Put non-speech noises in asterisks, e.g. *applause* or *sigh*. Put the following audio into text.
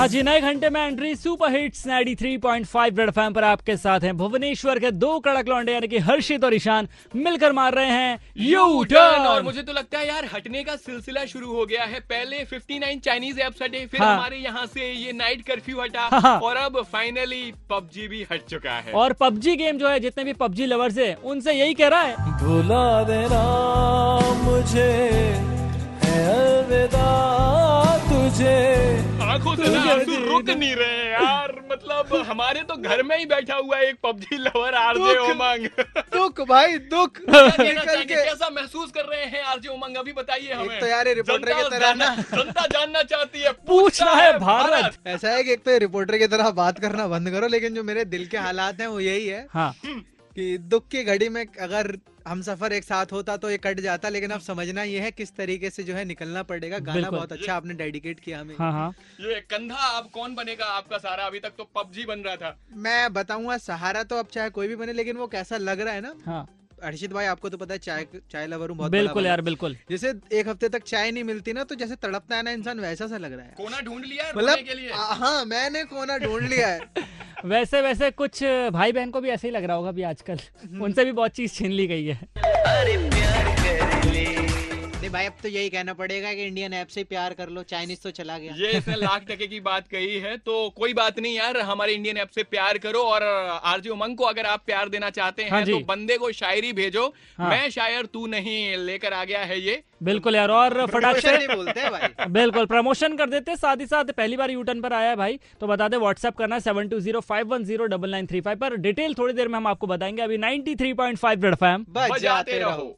हाँ जी नए घंटे में entry super hits 93.5 red FM पर आपके साथ हैं भुवनेश्वर के दो कड़क लौंडे यानी कि हर्षित और ईशान मिलकर मार रहे हैं यू टर्न और मुझे तो लगता है यार हटने का सिलसिला शुरू हो गया है। पहले 59 चाइनीज़ एप्स हटे फिर हाँ। हमारे यहाँ से ये नाइट कर्फ्यू हटा हाँ। और अब फाइनली पबजी भी हट चुका है। और पबजी गेम जो है जितने भी पबजी लवर्स है उनसे यही कह रहा है। भुला देना मुझे है अलविदा तुझे। आँखों से ना आँसू रुक नहीं रहे यार। मतलब हमारे तो घर में ही बैठा हुआ है एक पबजी लवर आरजे उमंग। दुख भाई दुख। *laughs* निकल के कैसा महसूस कर रहे हैं आरजे उमंग? अभी बताइए हमें। तो यार ये रिपोर्टर की तरह ना- जानना- जनता जानना चाहती है। पूछना है भारत। ऐसा है कि एक तो रिपोर्टर की तरह बात करना बंद करो लेकिन जो मेरे दिल के हालात हैं वो यही है। हाँ। कि दुख की घड़ी में अगर हम सफ़र एक साथ होता तो ये कट जाता लेकिन अब समझना ये है किस तरीके से जो है निकलना पड़ेगा। गाना बहुत अच्छा आपने डेडिकेट किया हमें। हाँ हाँ। ये कंधा आप कौन बनेगा आपका सारा? अभी तक तो पबजी बन रहा था। मैं बताऊँगा सहारा तो अब चाहे कोई भी बने लेकिन वो कैसा लग रहा है ना? हाँ। हर्षित भाई आपको तो पता है चाय चाय लवर हूँ बहुत बिल्कुल यार बिल्कुल। जैसे एक हफ़्ते तक चाय नहीं मिलती ना तो जैसे तड़पता है ना इंसान वैसा सा लग रहा है। कोना ढूंढ लिया है मतलब हाँ मैंने कोना ढूंढ लिया है। वैसे वैसे कुछ भाई बहन को भी ऐसे ही लग रहा होगा अभी आजकल। उनसे भी बहुत चीज़ छीन ली गई है। भाई अब तो यही कहना पड़ेगा कि इंडियन ऐप से प्यार कर लो चाइनीज़ तो चला गया। ये इसने लाख टके की बात कही है तो कोई बात नहीं यार हमारे इंडियन ऐप से प्यार करो और आरजी उमंग को अगर आप प्यार देना चाहते हैं हाँ तो बंदे को शायरी भेजो। हाँ। मैं शायर तू नहीं लेकर आ गया है ये। बिल्कुल यार और फटाक से बोलते हैं भाई। *laughs* बिल्कुल प्रमोशन कर देते साथ ही साथ पहली बार यूटर्न पर आया है भाई तो बता दे व्हाट्सएप करना seven two zero five one zero double nine three five पर। डिटेल थोड़ी देर में हम आपको बताएँगे अभी नाइनटी थ्री पॉइंट फाइव बजाते रहो।